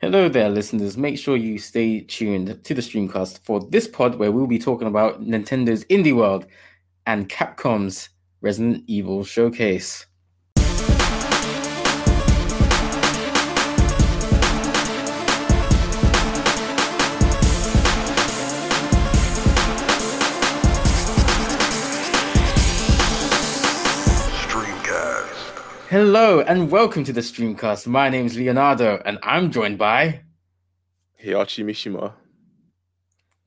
Hello there, listeners. Make sure you stay tuned to the streamcast for this pod where we'll be talking about Nintendo's Indie World and Capcom's Resident Evil Showcase. Hello and welcome to the Streamcast. My name is Leonardo and I'm joined by Heihachi Mishima.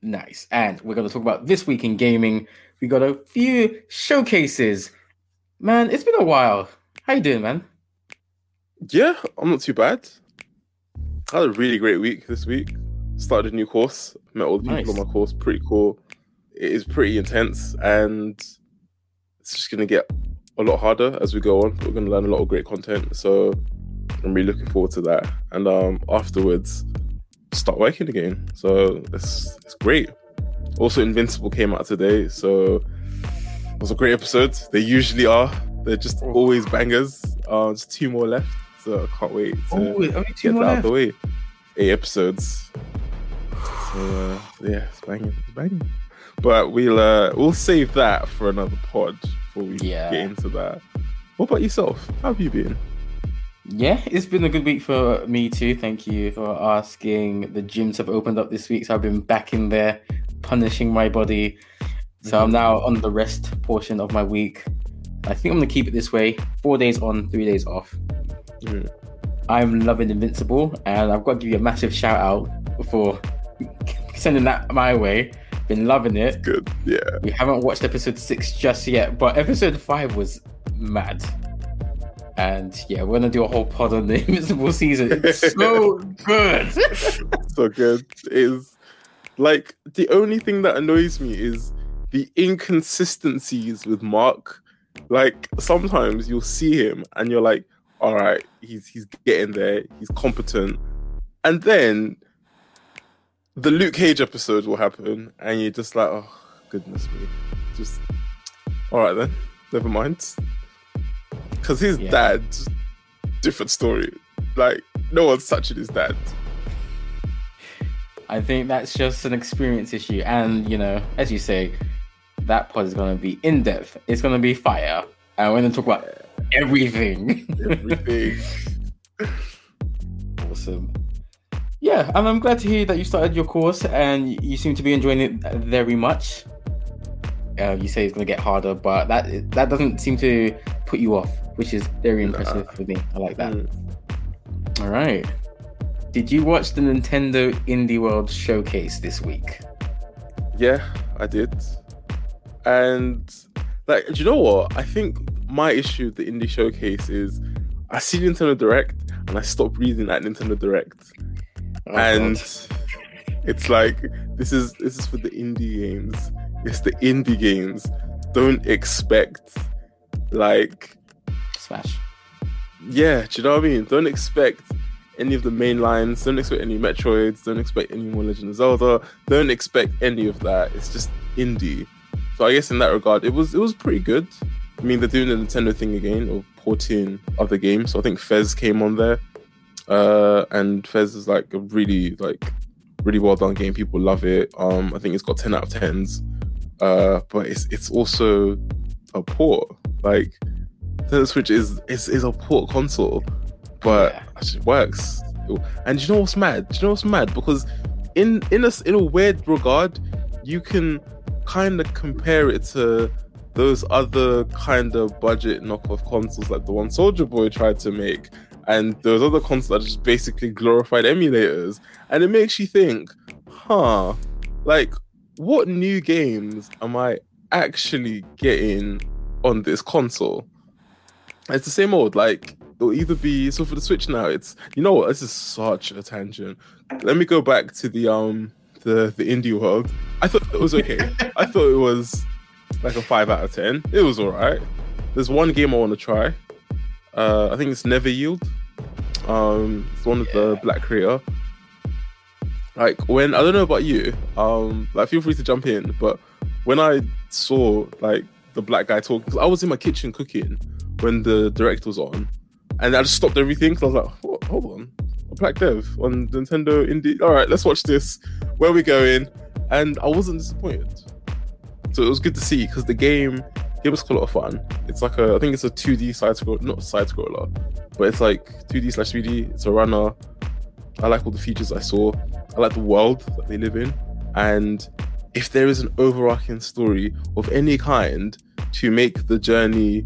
Nice. And we're going to talk about this week in gaming. We got a few showcases. Man, it's been a while. How you doing, man? Yeah, I'm not too bad. I had a really great week this week. Started a new course, met all the people nice. on my course. Pretty cool. It is pretty intense and it's just gonna get a lot harder as we go on. We're going to learn a lot of great content. So I'm really looking forward to that. And um, afterwards, start working again. So it's, it's great. Also, Invincible came out today. So it was a great episode. They usually are. They're just always bangers. Uh, just two more left. So I can't wait to oh, only two get that out of the way. Eight episodes. So uh, yeah, it's banging. It's banging. But we'll uh, we'll save that for another pod before we yeah. get into that. What about yourself? How have you been? Yeah, it's been a good week for me too. Thank you for asking. The gyms have opened up this week, so I've been back in there punishing my body. So I'm now on the rest portion of my week. I think I'm gonna keep it this way: four days on, three days off. Mm. I'm loving Invincible, and I've got to give you a massive shout out for sending that my way. Been loving it. It's good. Yeah. We haven't watched episode six just yet, but episode five was mad. And yeah, we're gonna do a whole pod on the Invincible season. It's so good. so good. Is like the only thing that annoys me is the inconsistencies with Mark. Like sometimes you'll see him and you're like, all right, he's he's getting there, he's competent. And then the Luke Cage episode will happen, and you're just like, oh goodness me, just all right then, never mind. Because his yeah. dad, different story. Like no one's touching his dad. I think that's just an experience issue, and you know, as you say, that pod is going to be in depth. It's going to be fire, and we're going to talk about everything. Everything. awesome. Yeah, and I'm glad to hear that you started your course and you seem to be enjoying it very much. Uh, you say it's going to get harder, but that that doesn't seem to put you off, which is very impressive nah. for me. I like that. Mm. All right. Did you watch the Nintendo Indie World Showcase this week? Yeah, I did. And like, do you know what? I think my issue with the Indie Showcase is I see Nintendo Direct and I stop reading that Nintendo Direct Oh, and God. it's like this is this is for the indie games. It's the indie games. Don't expect like Smash. Yeah, do you know what I mean? Don't expect any of the main lines. Don't expect any Metroids. Don't expect any more Legend of Zelda. Don't expect any of that. It's just indie. So I guess in that regard, it was it was pretty good. I mean, they're doing the Nintendo thing again of porting other games. So I think Fez came on there. Uh, and Fez is like a really like really well done game. People love it. Um, I think it's got ten out of tens. Uh, but it's it's also a port. Like the Switch is is is a port console, but yeah. it works. And you know what's mad? Do you know what's mad? Because in in a in a weird regard, you can kind of compare it to those other kind of budget knockoff consoles like the one Soulja Boy tried to make and those other consoles are just basically glorified emulators. And it makes you think, huh, like what new games am I actually getting on this console? It's the same old, like it'll either be so for the Switch now, it's you know what, this is such a tangent. Let me go back to the um the the indie world. I thought it was okay. I thought it was like a five out of ten. It was alright. There's one game I want to try. Uh, I think it's Never Yield. Um, it's one of yeah. the black creator. Like when I don't know about you, um, like feel free to jump in, but when I saw like the black guy talking, because I was in my kitchen cooking when the director was on, and I just stopped everything because I was like, hold on, a black dev on Nintendo Indie. All right, let's watch this. Where are we going? And I wasn't disappointed. So it was good to see because the game game was a lot of fun. It's like a I think it's a 2D side scroll, not side scroller, but it's like 2D slash 3D. It's a runner. I like all the features I saw. I like the world that they live in, and if there is an overarching story of any kind to make the journey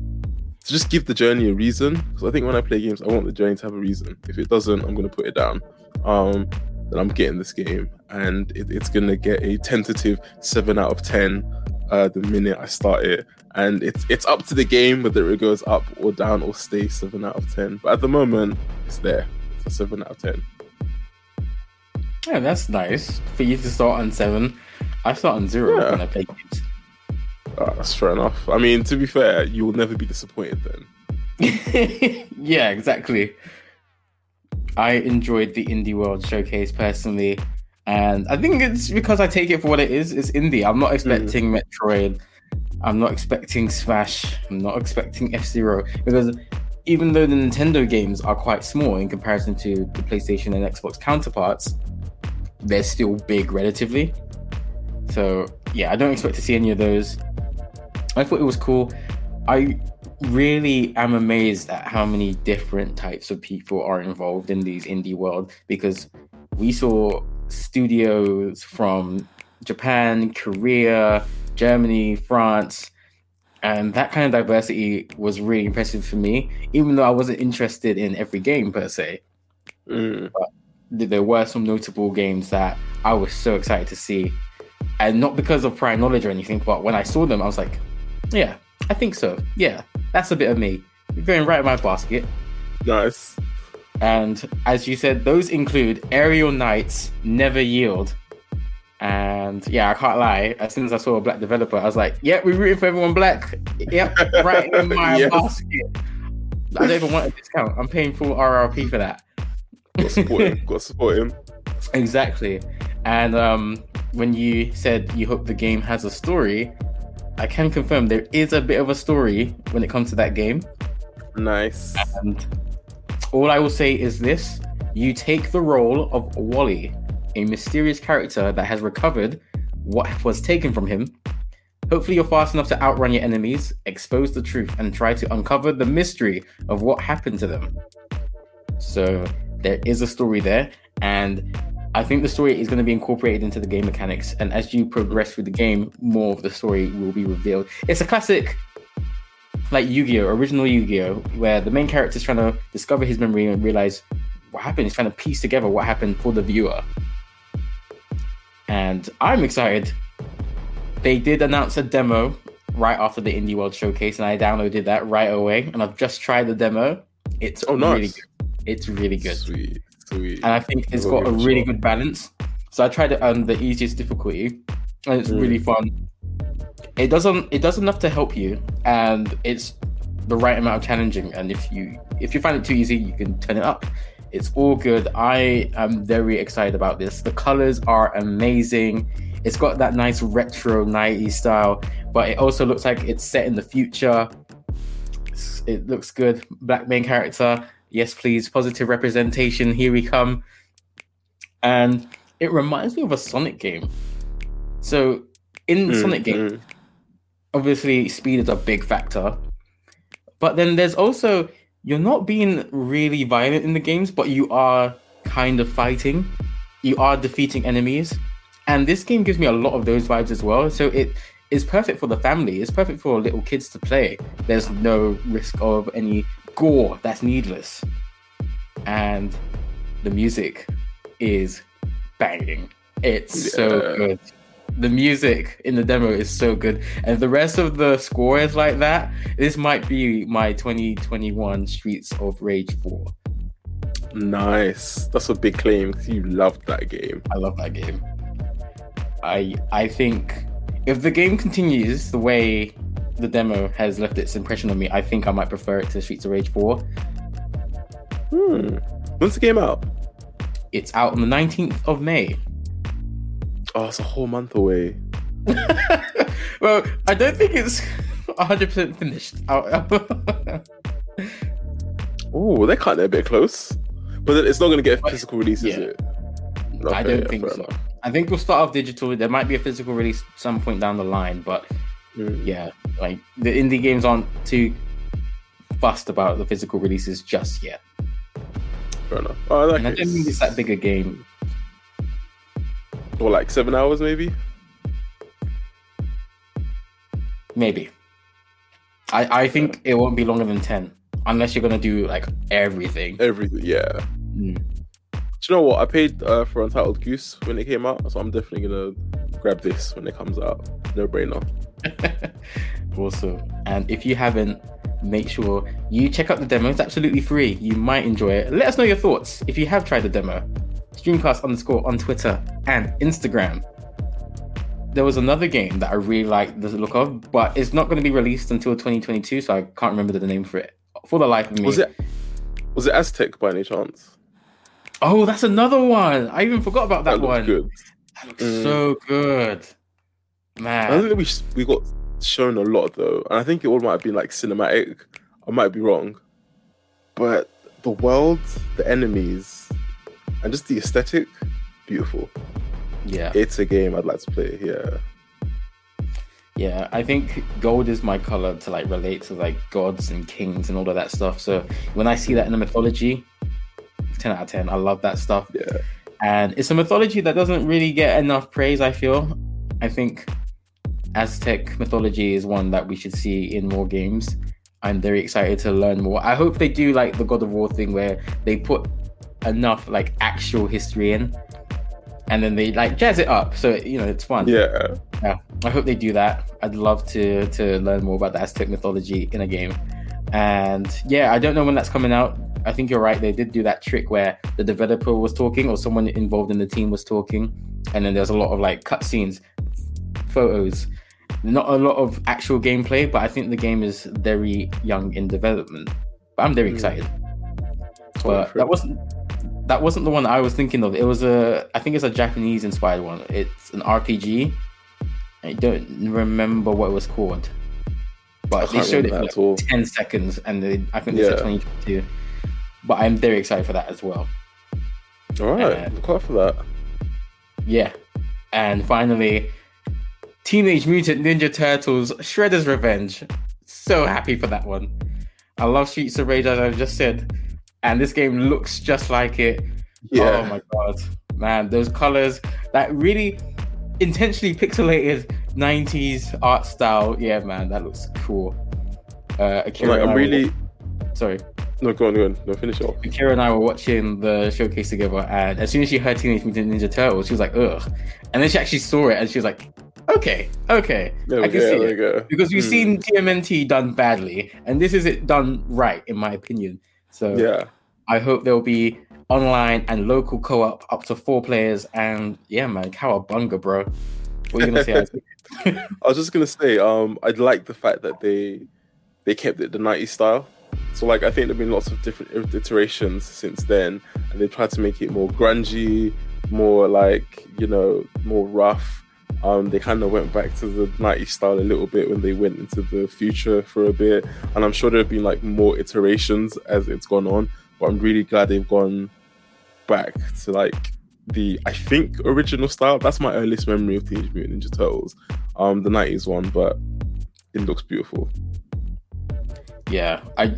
to just give the journey a reason because i think when i play games i want the journey to have a reason if it doesn't i'm going to put it down um then i'm getting this game and it, it's going to get a tentative 7 out of 10 uh the minute i start it and it's it's up to the game whether it goes up or down or stay 7 out of 10 but at the moment it's there it's a 7 out of 10 yeah that's nice for you to start on 7 I start on zero yeah. when I play games. Oh, that's fair enough. I mean, to be fair, you will never be disappointed then. yeah, exactly. I enjoyed the Indie World Showcase personally, and I think it's because I take it for what it is. It's indie. I'm not expecting mm. Metroid. I'm not expecting Smash. I'm not expecting F Zero because even though the Nintendo games are quite small in comparison to the PlayStation and Xbox counterparts, they're still big relatively. So yeah, I don't expect to see any of those. I thought it was cool. I really am amazed at how many different types of people are involved in these indie world because we saw studios from Japan, Korea, Germany, France, and that kind of diversity was really impressive for me, even though I wasn't interested in every game per se. Mm. But there were some notable games that I was so excited to see and not because of prior knowledge or anything, but when I saw them, I was like, yeah, I think so. Yeah, that's a bit of me. You're going right in my basket. Nice. And as you said, those include Aerial Knights, Never Yield. And yeah, I can't lie. As soon as I saw a black developer, I was like, yeah, we're rooting for everyone black. Yep, right in my yes. basket. I don't even want a discount. I'm paying full RRP for that. Got support him. Got support him. Exactly. And um, when you said you hope the game has a story, I can confirm there is a bit of a story when it comes to that game. Nice. And all I will say is this you take the role of Wally, a mysterious character that has recovered what was taken from him. Hopefully, you're fast enough to outrun your enemies, expose the truth, and try to uncover the mystery of what happened to them. So, there is a story there, and I think the story is going to be incorporated into the game mechanics, and as you progress through the game, more of the story will be revealed. It's a classic, like Yu-Gi-Oh, original Yu-Gi-Oh, where the main character is trying to discover his memory and realize what happened. He's trying to piece together what happened for the viewer, and I'm excited. They did announce a demo right after the Indie World Showcase, and I downloaded that right away, and I've just tried the demo. It's oh, nice. really good. It's really good. Sweet. Sweet. And I think it's got a really good balance. So I tried it on the easiest difficulty, and it's mm. really fun. It doesn't it does enough to help you, and it's the right amount of challenging. And if you if you find it too easy, you can turn it up. It's all good. I am very excited about this. The colors are amazing. It's got that nice retro 90s style, but it also looks like it's set in the future. It looks good. Black main character yes, please, positive representation, here we come. And it reminds me of a Sonic game. So in mm, Sonic game, mm. Obviously speed is a big factor. But then there's also you're not being really violent in the games, but you are kind of fighting. You are defeating enemies. And this game gives me a lot of those vibes as well. So it is perfect for the family. It's perfect for little kids to play. There's no risk of any gore that's needless. And the music is banging. It's yeah. so good. The music in the demo is so good. And the rest of the score is like that. This might be my 2021 Streets of Rage 4. Nice. That's a big claim you loved that game. I love that game. I I think if the game continues the way the demo has left its impression on me, I think I might prefer it to Streets of Rage 4. Hmm. When's the game out? It's out on the 19th of May. Oh, it's a whole month away. well, I don't think it's 100% finished. oh, they're kind of a bit close. But it's not going to get a physical release, is yeah. it? I don't think so. enough. I think we'll start off digital. There might be a physical release some point down the line, but Mm. yeah, like the indie games aren't too fussed about the physical releases just yet. Fair enough. Oh, that And I don't think it's that big a game. Or like seven hours, maybe. Maybe. I I think it won't be longer than ten unless you're gonna do like everything. Everything. Yeah. Mm. Do you know what? I paid uh, for Untitled Goose when it came out, so I'm definitely gonna grab this when it comes out. No brainer. also, and if you haven't, make sure you check out the demo. It's absolutely free. You might enjoy it. Let us know your thoughts if you have tried the demo. Streamcast underscore on Twitter and Instagram. There was another game that I really liked the look of, but it's not going to be released until 2022, so I can't remember the name for it. For the life of me. Was it? Was it Aztech by any chance? Oh, that's another one. I even forgot about that, looks one. good. That looks Mm. so good. Man. I think we we got shown a lot though, and I think it all might have been like cinematic. I might be wrong, but the world, the enemies, and just the aesthetic, beautiful. Yeah. It's a game I'd like to play. Yeah, Yeah, I think gold is my color to like relate to like gods and kings and all of that stuff. So when I see that in the mythology, 10 out of 10. I love that stuff. yeah. And it's a mythology that doesn't really get enough praise, I feel. I think Aztec mythology is one that we should see in more games. I'm very excited to learn more. I hope they do like the God of War thing where they put enough like actual history in and then they like jazz it up so you know it's fun. Yeah, Yeah, I hope they do that. I'd love to to learn more about the Aztec mythology in a game. And yeah, I don't know when that's coming out. I think you're right. They did do that trick where the developer was talking or someone involved in the team was talking, and then there's a lot of like cutscenes, photos, not a lot of actual gameplay. But I think the game is very young in development. But I'm very Mm. excited. Oh, But that wasn't that wasn't the one I was thinking of. It was a I think it's a Japanese inspired one. It's an RPG. I don't remember what it was called. But they showed it for like at all. 10 seconds and they, I think they said Yeah. 2022. But I'm very excited for that as well. All right, uh, look out for that. Yeah. And finally, Teenage Mutant Ninja Turtles Shredder's Revenge. So happy for that one. I love Streets of Rage, as I just said. And this game looks just like it. Yeah, Oh my god, man, those colors, that really intentionally pixelated 90s art style. Yeah, man, that looks cool. Uh, Akira like, I'm were- really sorry. no. Go on, go on. No, finish off. Akira and I were watching the showcase together, and as soon as she heard Teenage Mutant Ninja Turtles, she was like, ugh. And then she actually saw it, and she was like, okay, okay, There I can go. see it. go. Because we've Hmm. seen TMNT done badly, and this is it done right, in my opinion. So Yeah, I hope there'll be online and local co-op up to four players. And yeah, man, cowabunga, bro. What are you gonna say? I was just gonna say, um, I'd like the fact that they they kept it the '90s style. So like, I think there've been lots of different iterations since then, and they tried to make it more grungy, more like you know, more rough. Um, they kind of went back to the '90s style a little bit when they went into the future for a bit, and I'm sure there have been like more iterations as it's gone on. But I'm really glad they've gone back to like the I think original style. That's my earliest memory of Teenage Mutant Ninja Turtles um the 90s one but it looks beautiful yeah, I.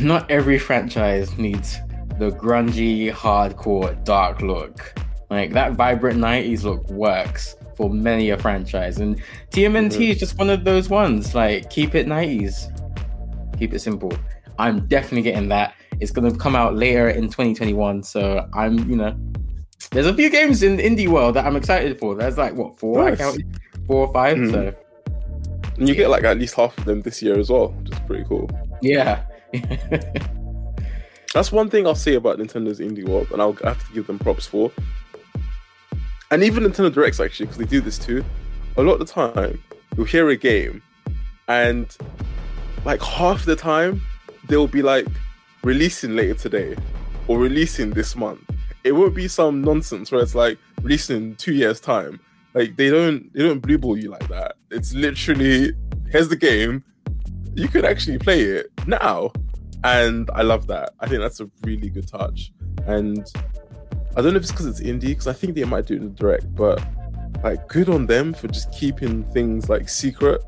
Not every franchise needs the grungy, hardcore, dark look. Like that vibrant '90s look works for many a franchise, and TMNT Mhm. is just one of those ones. Like keep it '90s, keep it simple. I'm definitely getting that. It's gonna come out later in 2021, so I'm you know, there's a few games in the indie world that I'm excited for. There's like what four? I Nice. counted four or five. Mhm. So and you get like at least half of them this year as well which is pretty cool yeah, that's one thing i'll say about nintendo's indie world and i'll have to give them props for and even nintendo directs actually because they do this too a lot of the time you'll hear a game and like half the time they'll be like releasing later today or releasing this month it won't be some nonsense where it's like releasing in two years time like they don't they don't blue ball you like that it's literally here's the game you could actually play it now and I love that. I think that's a really good touch. And I don't know if it's because it's indie, because I think they might do it in the direct, but like good on them for just keeping things like secret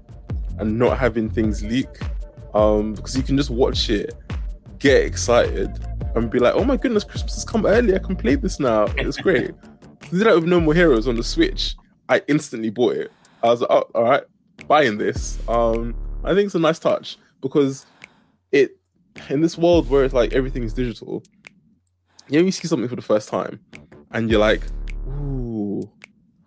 and not having things leak. Um, because you can just watch it, get excited, and be like, "Oh my goodness, Christmas has come early! I can play this now. It's great." did that with No More Heroes on the Switch. I instantly bought it. I was like, "Oh, all right, buying this." Um, I think it's a nice touch because it in this world where it's like everything is digital. You know, you see something for the first time, and you're like, "Ooh,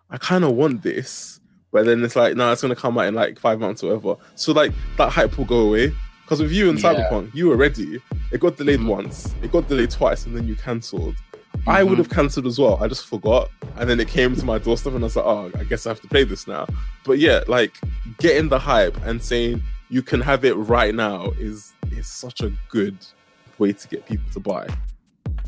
I kind of want this," but then it's like, "No, it's gonna come out in like five months or whatever." So like that hype will go away. Because with you and Yeah. Cyberpunk, you were ready. It got delayed mm-hmm. once, it got delayed twice, and then you cancelled. I mm-hmm. would have cancelled as well. I just forgot, and then it came to my doorstep, and I was like, "Oh, I guess I have to play this now." But yeah, like getting the hype and saying you can have it right now is is such a good way to get people to buy.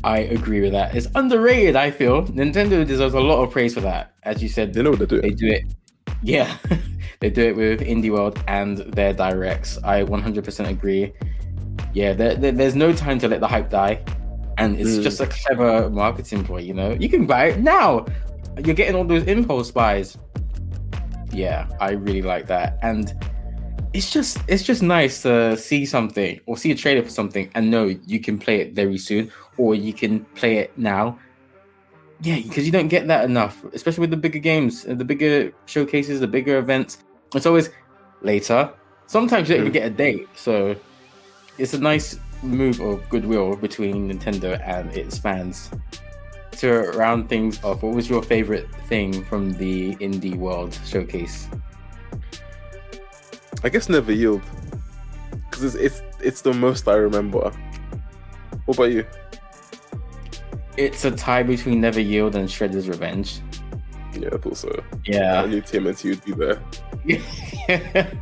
I agree with that. It's underrated, I feel. Nintendo deserves a lot of praise for that. As you said, They know what they're they doing. do it. Yeah, they do it with Indie World and their directs. I 100% agree. Yeah, there, there- there's no time to let the hype die, and it's Mm. just a clever marketing ploy. You know, you can buy it now. You're getting all those impulse buys. Yeah, I really like that, and it's just it's just nice to see something or see a trailer for something and know you can play it very soon or you can play it now yeah, because you don't get that enough, especially with the bigger games, uh, the bigger showcases, the bigger events. It's always later. Sometimes you don't even get a date, so it's a nice move of goodwill between Nintendo and its fans. To round things off, what was your favorite thing from the indie world showcase? I guess never yield because it's, it's it's the most I remember. What about you? It's a tie between Never Yield and Shredder's Revenge. Yeah, I thought so. Yeah. I knew TMNT would be there.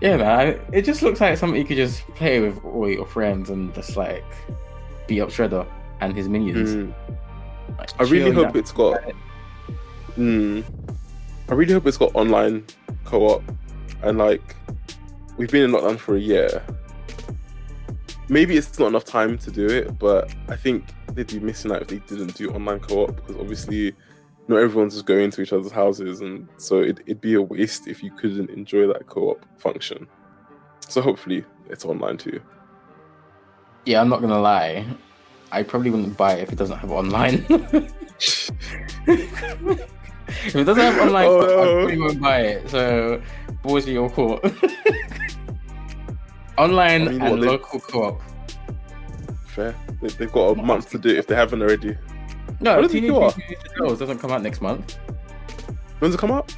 yeah, man. It just looks like something you could just play with all your friends and just like beat up Shredder and his minions. Mm. Like, I really hope that- it's got. Mm, I really hope it's got online co-op, and like we've been in lockdown for a year. Maybe it's not enough time to do it, but I think they'd be missing out if they didn't do online co-op because obviously not everyone's just going to each other's houses, and so it, it'd be a waste if you couldn't enjoy that co-op function. So hopefully it's online too. Yeah, I'm not gonna lie. I probably wouldn't buy it if it doesn't have online. if it doesn't have online, Oh, I probably won't buy it. So, boys, your court. online I mean, and they- local co-op. Fair. They, they've got a month to do it if they haven't already. No, it Teenage go Mutant doesn't come out next month. When's it come out?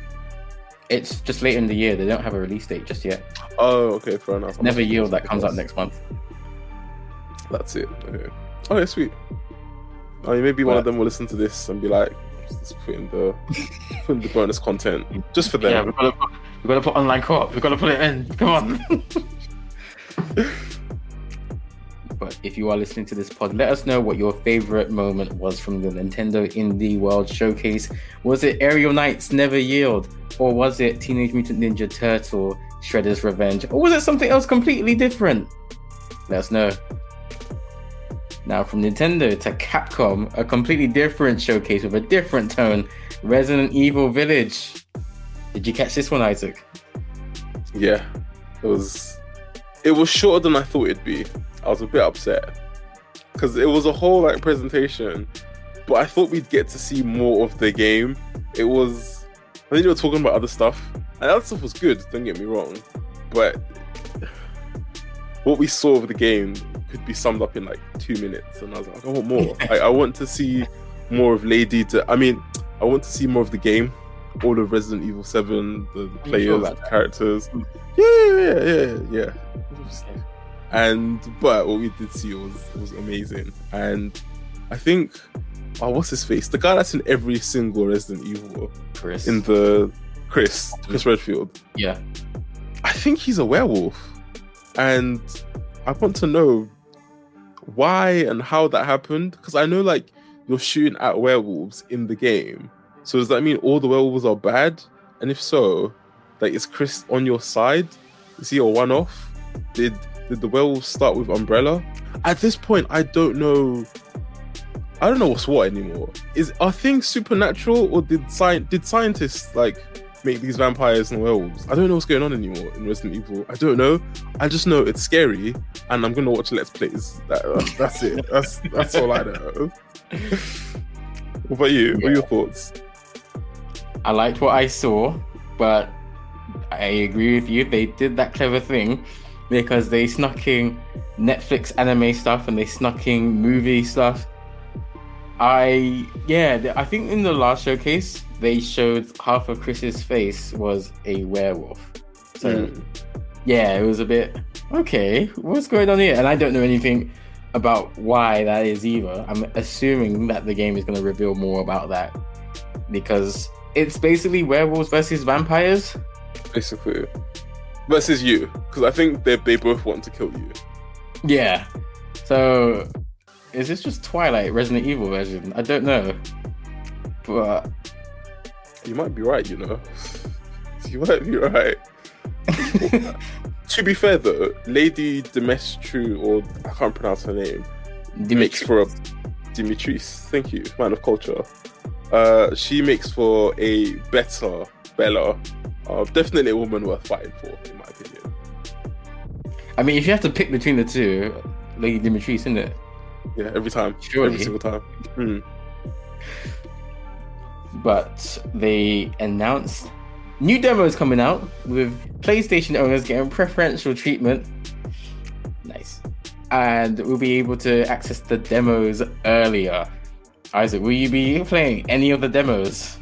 It's just later in the year. They don't have a release date just yet. Oh, okay, fair enough. Never Yield that comes out next month. That's it. Okay. Okay, sweet. I mean, maybe one of them will listen to this and be like, "Just put in the put in the bonus content just for Yeah, them." we've got to put, we've got to put online co-op. We've got to put it in. Come on. if you are listening to this pod, let us know what your favorite moment was from the Nintendo Indie World Showcase. Was it Aerial Knights Never Yield, or was it Teenage Mutant Ninja Turtle Shredder's Revenge, or was it something else completely different? Let us know. Now, from Nintendo to Capcom, a completely different showcase with a different tone. Resident Evil Village. Did you catch this one, Isaac? Yeah, it was. It was shorter than I thought it'd be. I was a bit upset because it was a whole like presentation, but I thought we'd get to see more of the game. It was. I think they were talking about other stuff, and that stuff was good. Don't get me wrong, but what we saw of the game could be summed up in like two minutes, and I was like, I want more. I, I want to see more of Lady. To I mean, I want to see more of the game. All of Resident Evil Seven, the, the players, the characters. Yeah, yeah, yeah, yeah. yeah. And but what we did see was was amazing, and I think, oh, what's his face? The guy that's in every single Resident Evil Chris. in the Chris Chris Redfield. yeah. I think he's a werewolf, and I want to know why and how that happened because I know like you're shooting at werewolves in the game. So does that mean all the werewolves are bad? And if so, like is Chris on your side? Is he a one-off? Did did the werewolves start with Umbrella? At this point, I don't know. I don't know what's what anymore. Is are things supernatural or did science did scientists like make these vampires and werewolves? I don't know what's going on anymore in Resident Evil. I don't know. I just know it's scary, and I'm gonna watch Let's Plays. That, that's, that's it. That's that's all I know. what about you? What are your thoughts? I liked what I saw, but I agree with you. They did that clever thing because they snuck in Netflix anime stuff and they snuck in movie stuff. I yeah, I think in the last showcase they showed half of Chris's face was a werewolf. So Mm. yeah, it was a bit okay. What's going on here? And I don't know anything about why that is either. I'm assuming that the game is going to reveal more about that because it's basically werewolves versus vampires. basically versus you because I think they they both want to kill you. Yeah. So is this just Twilight Resident Evil version? I don't know. But You might be right, you know. You might be right. To be fair though, Lady Demetru, or I can't pronounce her name, makes for a Dimitris. Thank you, man of culture. Uh, she makes for a better Bella. Uh, definitely a woman worth fighting for, in my opinion. I mean, if you have to pick between the two, Lady Dimitris, isn't it? Yeah, every time, Surely. every single time. Mm. but they announced new demos coming out with PlayStation owners getting preferential treatment. Nice. And we'll be able to access the demos earlier. Isaac, will you be playing any of the demos?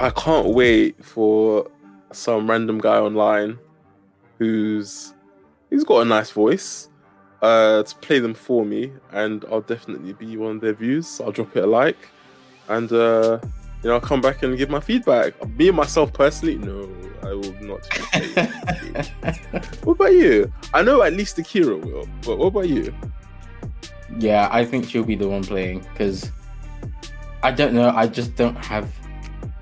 I can't wait for some random guy online who's he's got a nice voice uh to play them for me and I'll definitely be one of their views. I'll drop it a like and uh you know I'll come back and give my feedback. Me and myself personally, no, I will not be playing this game. What about you? I know at least Akira will, but what about you? yeah, I think she'll be the one playing because I don't know. I just don't have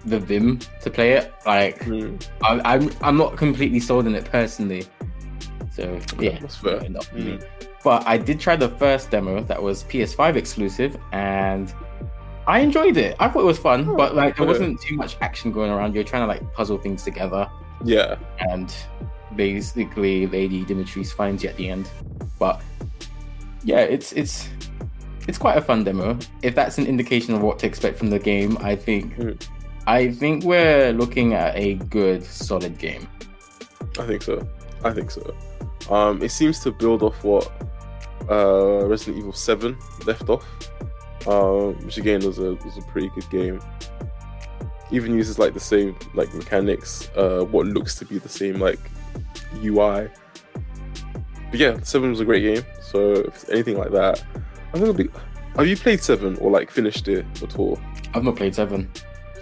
the vim to play it. Like, Hmm, I, I'm I'm not completely sold on it personally. So yeah, that's fair. yeah, not for Hmm. But I did try the first demo that was PS5 exclusive, and I enjoyed it. I thought it was fun, Oh, but like there wasn't too much action going around. You're trying to like puzzle things together, Yeah. and basically Lady Dimitris finds you at the end. But yeah, it's it's it's quite a fun demo. If that's an indication of what to expect from the game, I think Mm. I think we're looking at a good, solid game. I think so. I think so. Um, it seems to build off what uh, Resident Evil Seven left off, um, which again was a was a pretty good game. Even uses like the same like mechanics, uh, what looks to be the same like UI. But yeah, Seven was a great game. So if it's anything like that, I think it'll be. Have you played Seven or like finished it at all? I've not played seven.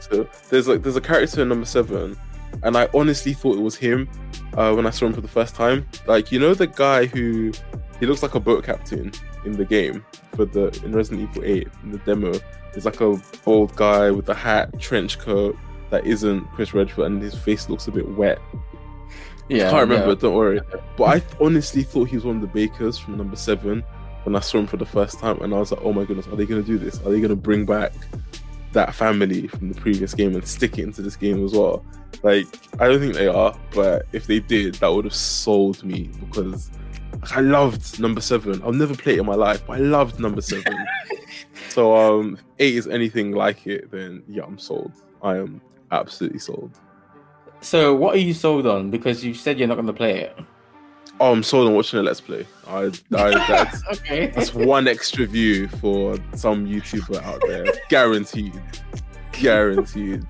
So there's like there's a character in number seven, and I honestly thought it was him uh, when I saw him for the first time. Like you know the guy who he looks like a boat captain in the game for the in Resident Evil 8 in the demo. He's like a bald guy with a hat, trench coat that isn't Chris Redfield, and his face looks a bit wet. Yeah, I can't remember. yeah. Don't worry. But I honestly thought he was one of the bakers from number seven when I saw him for the first time, and I was like, "Oh my goodness, are they going to do this? Are they going to bring back that family from the previous game and stick it into this game as well?" Like, I don't think they are, but if they did, that would have sold me because like, I loved number seven. I'll never play it in my life, but I loved number seven. so, um, eight is anything like it, then yeah, I'm sold. I am absolutely sold. So, what are you sold on? Because you said you're not going to play it. Oh, I'm sold on watching a let's play. I, I that's okay. that's one extra view for some YouTuber out there, guaranteed, guaranteed.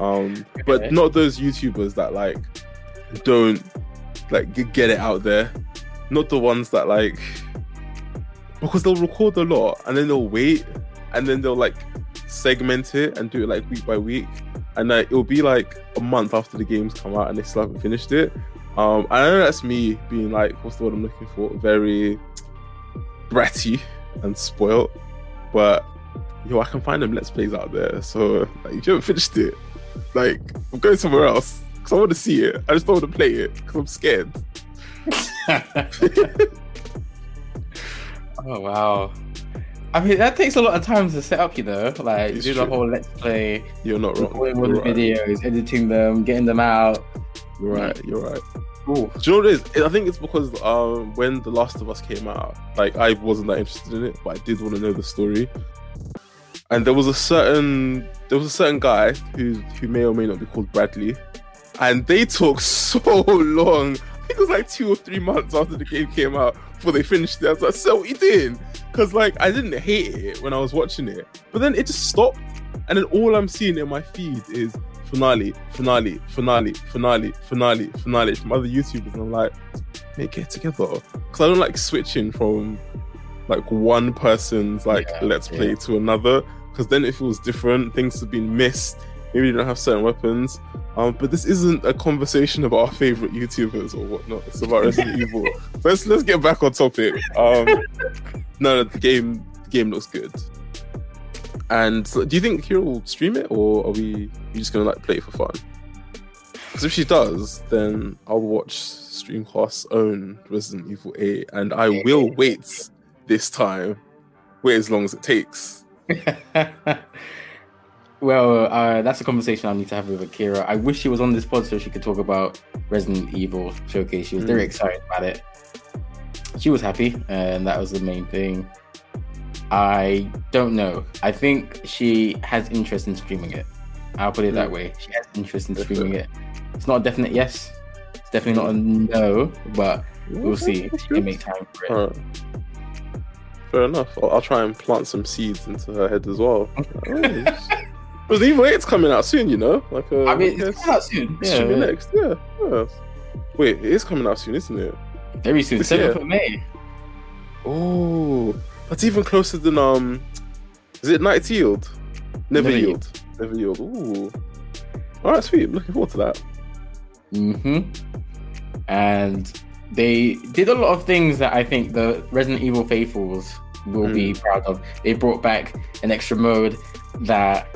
Um, Okay. but not those YouTubers that like don't like get it out there. Not the ones that like because they'll record a lot and then they'll wait and then they'll like segment it and do it like week by week and like it'll be like a month after the games come out and they still haven't finished it. Um, I know that's me being like, what's the word I'm looking for? Very bratty and spoiled, but yo, I can find them let's plays out there. So like, if you haven't finished it, like I'm going somewhere else because I want to see it. I just don't want to play it because I'm scared. oh wow. I mean that takes a lot of time to set up, you know, like It's do the whole let's play, You're not wrong. recording all the videos, editing them, getting them out. You're right. You're right. Ooh. Do you know what it is? I think it's because um, when The Last of Us came out, like I wasn't that interested in it, but I did want to know the story. And there was a certain there was a certain guy who who may or may not be called Bradley, and they took so long. I think it was like two or three months after the game came out before they finished it. I was like, "So what you doing?" Because like I didn't hate it when I was watching it, but then it just stopped, and then all I'm seeing in my feed is finale, finale, finale, finale, finale, finale from other YouTubers, and I'm like, "Mate, get it together," because I don't like switching from like one person's like Yeah, let's play yeah. to another, because then it feels different. Things have been missed. Maybe you don't have certain weapons. Um, but this isn't a conversation about our favorite YouTubers or whatnot. It's about Resident Evil. Let's let's get back on topic. Um, no, no, the game the game looks good. And so, do you think Kira will stream it, or are we you just gonna like play it for fun? Because if she does, then I'll watch Streamcast's own Resident Evil 8, and I will wait this time. Wait as long as it takes. well, uh, that's a conversation I need to have with Akira. I wish she was on this pod so she could talk about Resident Evil Showcase. She was very Mm. excited about it. She was happy, and that was the main thing. I don't know. I think she has interest in streaming it. I'll put it that Mm. way. She has interest in streaming it. It's not a definite yes. It's definitely not a no, but we'll see if she can make time for it. Fair enough. I'll, I'll try and plant some seeds into her head as well. Resident Evil 8's coming out soon, you know? Like, uh, I mean, it's coming out soon. It's should be Yeah, next, yeah. yeah. Wait, it is coming out soon, isn't it? very soon. Seventh of May. Oh, that's even closer than um, is it Night Yield? Never, Never Yield. Never Yield. Ooh. All right, sweet. Looking forward to that. hmm And they did a lot of things that I think the Resident Evil faithfuls will be proud of. They brought back an extra mode that.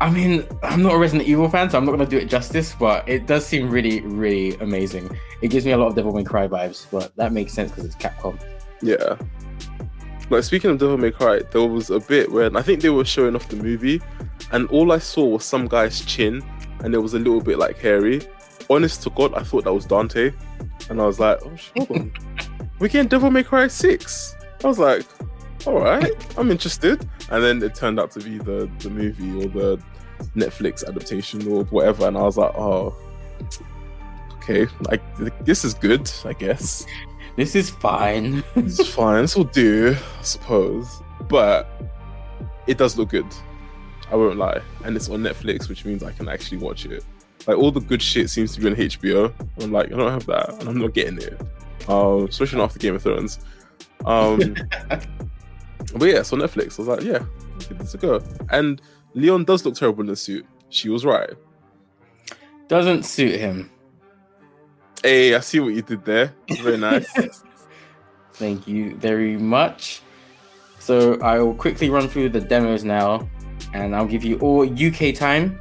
I mean, I'm not a Resident Evil fan, so I'm not going to do it justice, but it does seem really, really amazing. It gives me a lot of Devil May Cry vibes, but that makes sense because it's Capcom. Yeah. Like speaking of Devil May Cry, there was a bit when I think they were showing off the movie, and all I saw was some guy's chin, and it was a little bit like hairy. Honest to God, I thought that was Dante, and I was like, "Oh, on, we're getting Devil May Cry six. I was like, "All right, I'm interested." And then it turned out to be the the movie or the Netflix adaptation or whatever, and I was like, "Oh, okay, like this is good, I guess." This is fine. It's fine. This will do, I suppose. But it does look good. I won't lie. And it's on Netflix, which means I can actually watch it. Like all the good shit seems to be on HBO. I'm like, I don't have that, and I'm not getting it. Um, especially not after Game of Thrones. Um, but yeah, so Netflix. I was like, yeah, give this a go. And Leon does look terrible in the suit. She was right. Doesn't suit him. Hey, I see what you did there. Very nice. Thank you very much. So I will quickly run through the demos now, and I'll give you all UK time.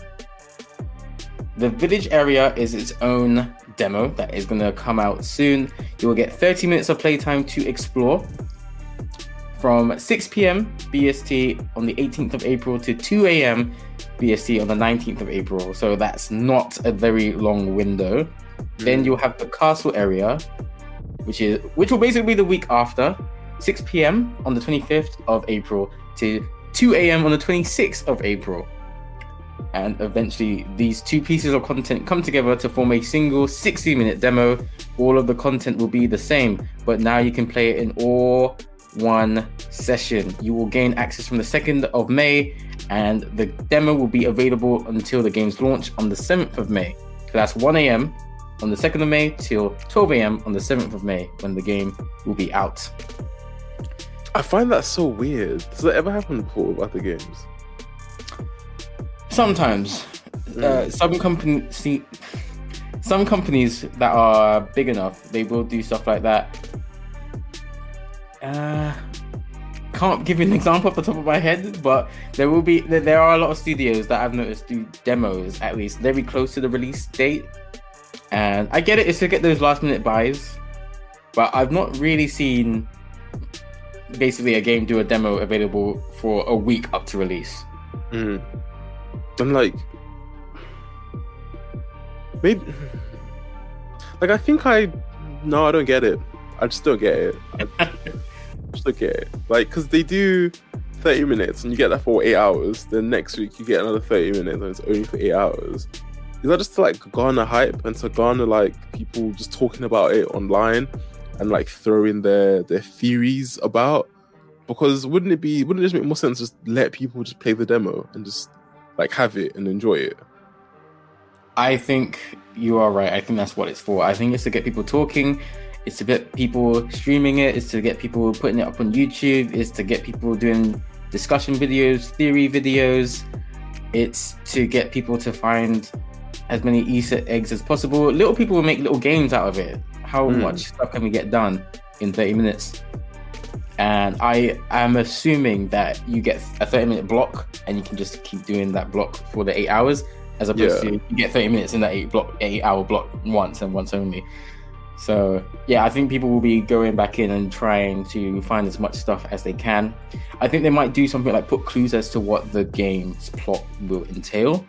The village area is its own demo that is going to come out soon. You will get 30 minutes of playtime to explore from 6 p.m. BST on the 18th of April to 2 a.m. BST on the 19th of April. So that's not a very long window. Then you'll have the castle area, which is which will basically be the week after, 6 p.m. on the 25th of April to 2 a.m. on the 26th of April. And eventually, these two pieces of content come together to form a single 60 minute demo. All of the content will be the same, but now you can play it in all one session. You will gain access from the 2nd of May, and the demo will be available until the game's launch on the 7th of May. So that's 1 a.m. on the 2nd of May till 12 a.m. on the 7th of May when the game will be out. I find that so weird. Does that ever happen before with other games? Sometimes, uh, some company see, some companies that are big enough, they will do stuff like that. Uh, can't give you an example off the top of my head, but there will be there, there are a lot of studios that I've noticed do demos at least very close to the release date. And I get it, it's to get those last minute buys, but I've not really seen basically a game do a demo available for a week up to release. Mm. And like, maybe, like I think I, no, I don't get it. I just don't get it. I just don't get it. Like, because they do 30 minutes and you get that for eight hours. Then next week you get another 30 minutes and it's only for eight hours. Is that just to like garner hype and to garner like people just talking about it online and like throwing their their theories about? Because wouldn't it be wouldn't it just make more sense just let people just play the demo and just like have it and enjoy it? I think you are right. I think that's what it's for. I think it's to get people talking. It's to get people streaming it. It's to get people putting it up on YouTube. It's to get people doing discussion videos, theory videos. It's to get people to find as many Easter eggs as possible. Little people will make little games out of it. How Mm. much stuff can we get done in 30 minutes? And I am assuming that you get a 30 minute block and you can just keep doing that block for the eight hours, as opposed Yeah. to you get 30 minutes in that eight block, eight hour block once and once only. So yeah, I think people will be going back in and trying to find as much stuff as they can. I think they might do something like put clues as to what the game's plot will entail,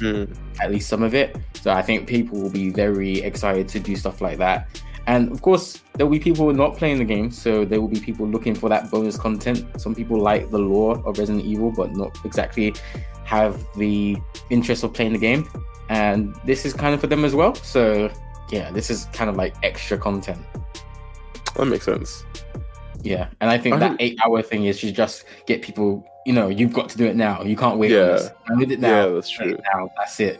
Mm. at least some of it. So I think people will be very excited to do stuff like that. And of course, there will be people not playing the game, so there will be people looking for that bonus content. Some people like the lore of Resident Evil, but not exactly have the interest of playing the game. And this is kind of for them as well. So yeah, this is kind of like extra content. That makes sense. Yeah, and I think I that think- eight hour thing is to just get people. You know, you've got to do it now. You can't wait. Yeah. I did it now. Yeah, that's true. Now that's it.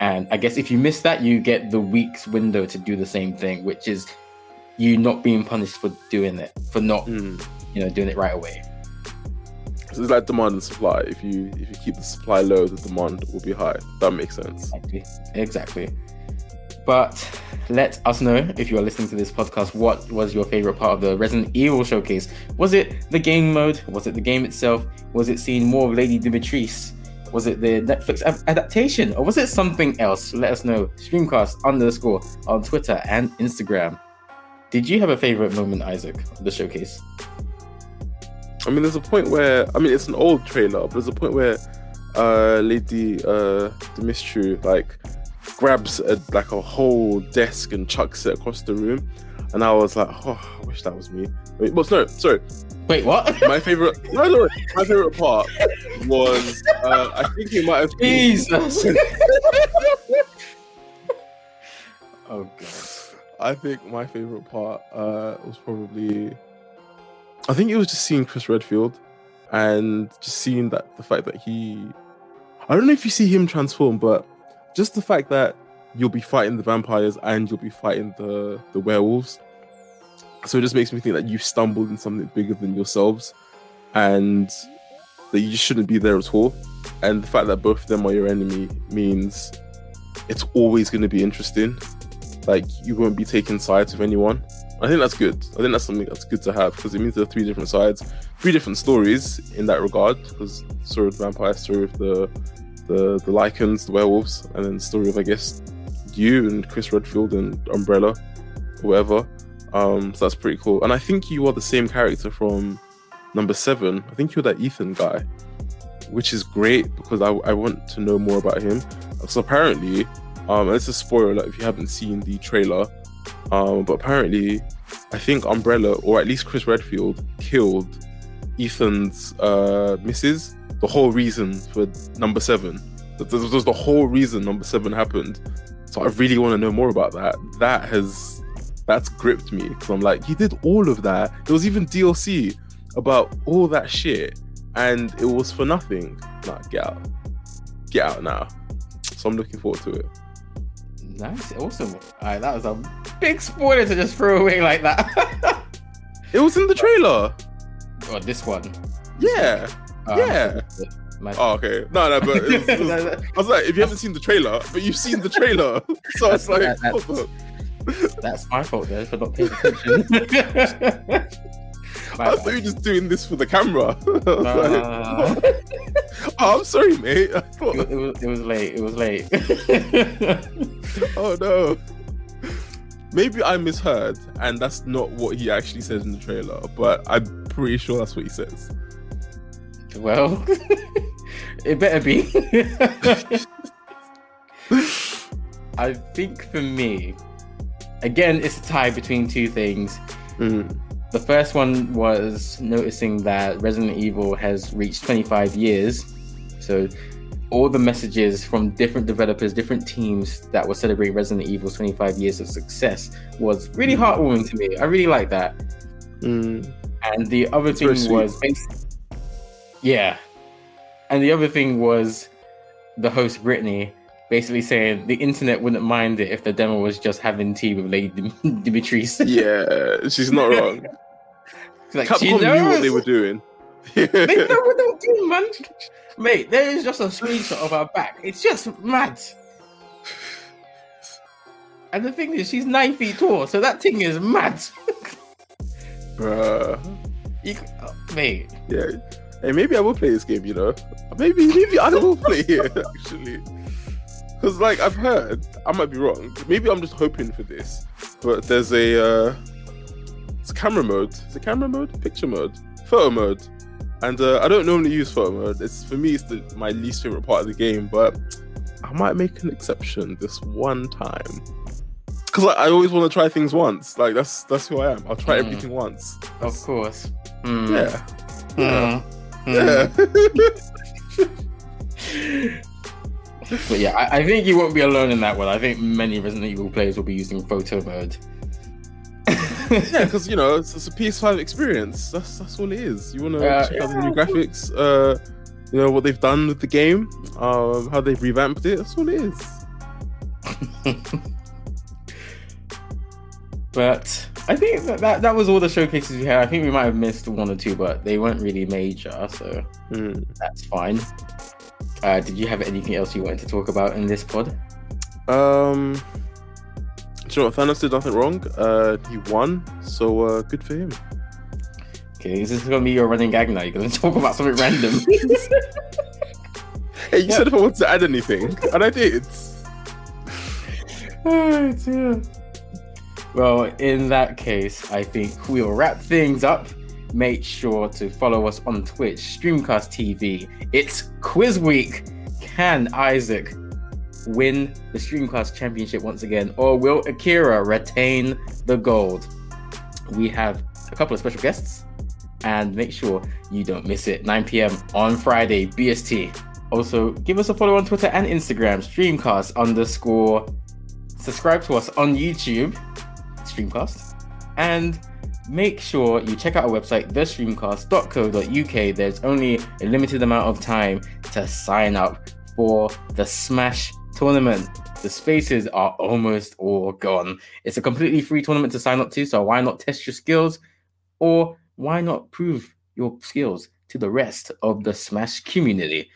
And I guess if you miss that, you get the week's window to do the same thing, which is you not being punished for doing it, for not Mm. you know doing it right away. So it's like demand and supply. If you if you keep the supply low, the demand will be high. That makes sense. Exactly. Exactly. But let us know if you are listening to this podcast. What was your favorite part of the Resident Evil showcase? Was it the game mode? Was it the game itself? Was it seeing more of Lady Dimitris? Was it the Netflix ad- adaptation, or was it something else? Let us know. Streamcast underscore on Twitter and Instagram. Did you have a favorite moment, Isaac, of the showcase? I mean, there's a point where I mean, it's an old trailer, but there's a point where uh, Lady uh, Dimitri like grabs a, like a whole desk and chucks it across the room, and I was like, oh, I wish that was me. Wait, well, no, sorry. Wait, what? My favorite, no, no, my favorite part was uh, I think it might have been. Jesus. oh god. I think my favorite part uh, was probably, I think it was just seeing Chris Redfield, and just seeing that the fact that he, I don't know if you see him transform, but just the fact that you'll be fighting the vampires and you'll be fighting the the werewolves, so it just makes me think that you've stumbled in something bigger than yourselves, and that you shouldn't be there at all, and the fact that both of them are your enemy means it's always going to be interesting like you won't be taking sides with anyone. I think that's good. I think that's something that's good to have because it means there are three different sides, three different stories in that regard. Because story of the vampire, story of the the the lycans, the werewolves, and then the story of I guess you and Chris Redfield and Umbrella, whatever. Um, so that's pretty cool. And I think you are the same character from number seven. I think you're that Ethan guy, which is great because I, I want to know more about him. So apparently, um, and it's a spoiler alert if you haven't seen the trailer. Um, but apparently, I think Umbrella, or at least Chris Redfield, killed Ethan's uh, missus. The whole reason for number seven. That was the whole reason number seven happened. So I really want to know more about that. That has that's gripped me because I'm like, he did all of that. There was even DLC about all that shit, and it was for nothing. Nah, get out, get out now. So I'm looking forward to it. Nice, awesome. Alright, that was a big spoiler to just throw away like that. It was in the trailer. oh, this one. Yeah. Uh, Yeah. My- Oh, okay. No, no, but it was, it was- I was like, if you haven't seen the trailer, but you've seen the trailer, so it's like, That- that's-. That's my fault there for not paying attention. I bad. thought you were just doing this for the camera. I was No, no, like, oh, I'm sorry, mate. I thought, It, it was, it was late. It was late. oh no. maybe I misheard, and that's not what he actually says in the trailer. But I'm pretty sure that's what he says. Well, it better be. I think for me, again, it's a tie between two things. Mm. The first one was noticing that Resident Evil has reached 25 years. So all the messages from different developers, different teams that were celebrating Resident Evil's 25 years of success was really Mm. heartwarming to me. I really like that. Mm. And the other very thing was, bas- yeah. And the other thing was the host Brittany basically saying the internet wouldn't mind it if the demo was just having tea with Lady Dim- Dimitris. Yeah, she's not wrong. She's like, she Capcom knew what they were doing. They know what they were doing, man. Mate, there is just a screenshot of her back. It's just mad. And the thing is, she's nine feet tall, so that thing is mad. Bruh. You, oh, mate, Yeah. Hey, maybe I will play this game, you know? Maybe maybe I will play it, actually. Because, like, I've heard, I might be wrong. Maybe I'm just hoping for this. But there's a, uh, it's camera mode. Is it camera mode? Picture mode? Photo mode. And uh, I don't normally use photo mode. It's For me, it's the, my least favorite part of the game. But I might make an exception this one time. Because like, I always want to try things once. Like, that's that's who I am. I'll try Mm. everything once. of course. Hmm. Yeah. Hmm. Hmm. Yeah. But yeah, I, I think you won't be alone in that one. I think many Resident Evil players will be using photo mode. yeah, because you know it's, it's a PS5 experience. That's that's all it is. You want to Uh, check out the new graphics, uh, you know what they've done with the game, um, how they've revamped it. That's all it is. But I think that, that that was all the showcases we had. I think we might have missed one or two, but they weren't really major, so Hmm. that's fine. Uh, did you have anything else you wanted to talk about in this pod? Um, do you know what? Thanos did nothing wrong. Uh, he won, so uh, good for him. Okay, is this gonna be your running gag now? You're gonna talk about something random. Hey, you Yeah. said if I wanted to add anything, and I did. oh dear. Well, in that case, I think we'll wrap things up. Make sure to follow us on Twitch, Streamcast TV. It's quiz week. Can Isaac win the Streamcast Championship once again, or will Akira retain the gold? We have a couple of special guests, and make sure you don't miss it. 9 p.m. on Friday, BST. Also, give us a follow on Twitter and Instagram, Streamcast underscore. Subscribe to us on YouTube, Streamcast, and make sure you check out our website, thestreamcast.co.uk. There's only a limited amount of time to sign up for the Smash tournament. The spaces are almost all gone. It's a completely free tournament to sign up to, so why not test your skills? Or why not prove your skills to the rest of the Smash community?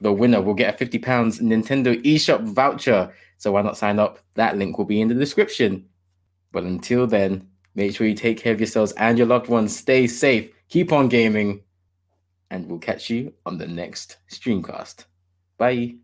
The winner will get a £50 Nintendo eShop voucher. So why not sign up? That link will be in the description. But until then, make sure you take care of yourselves and your loved ones. Stay safe, keep on gaming, and we'll catch you on the next streamcast. Bye.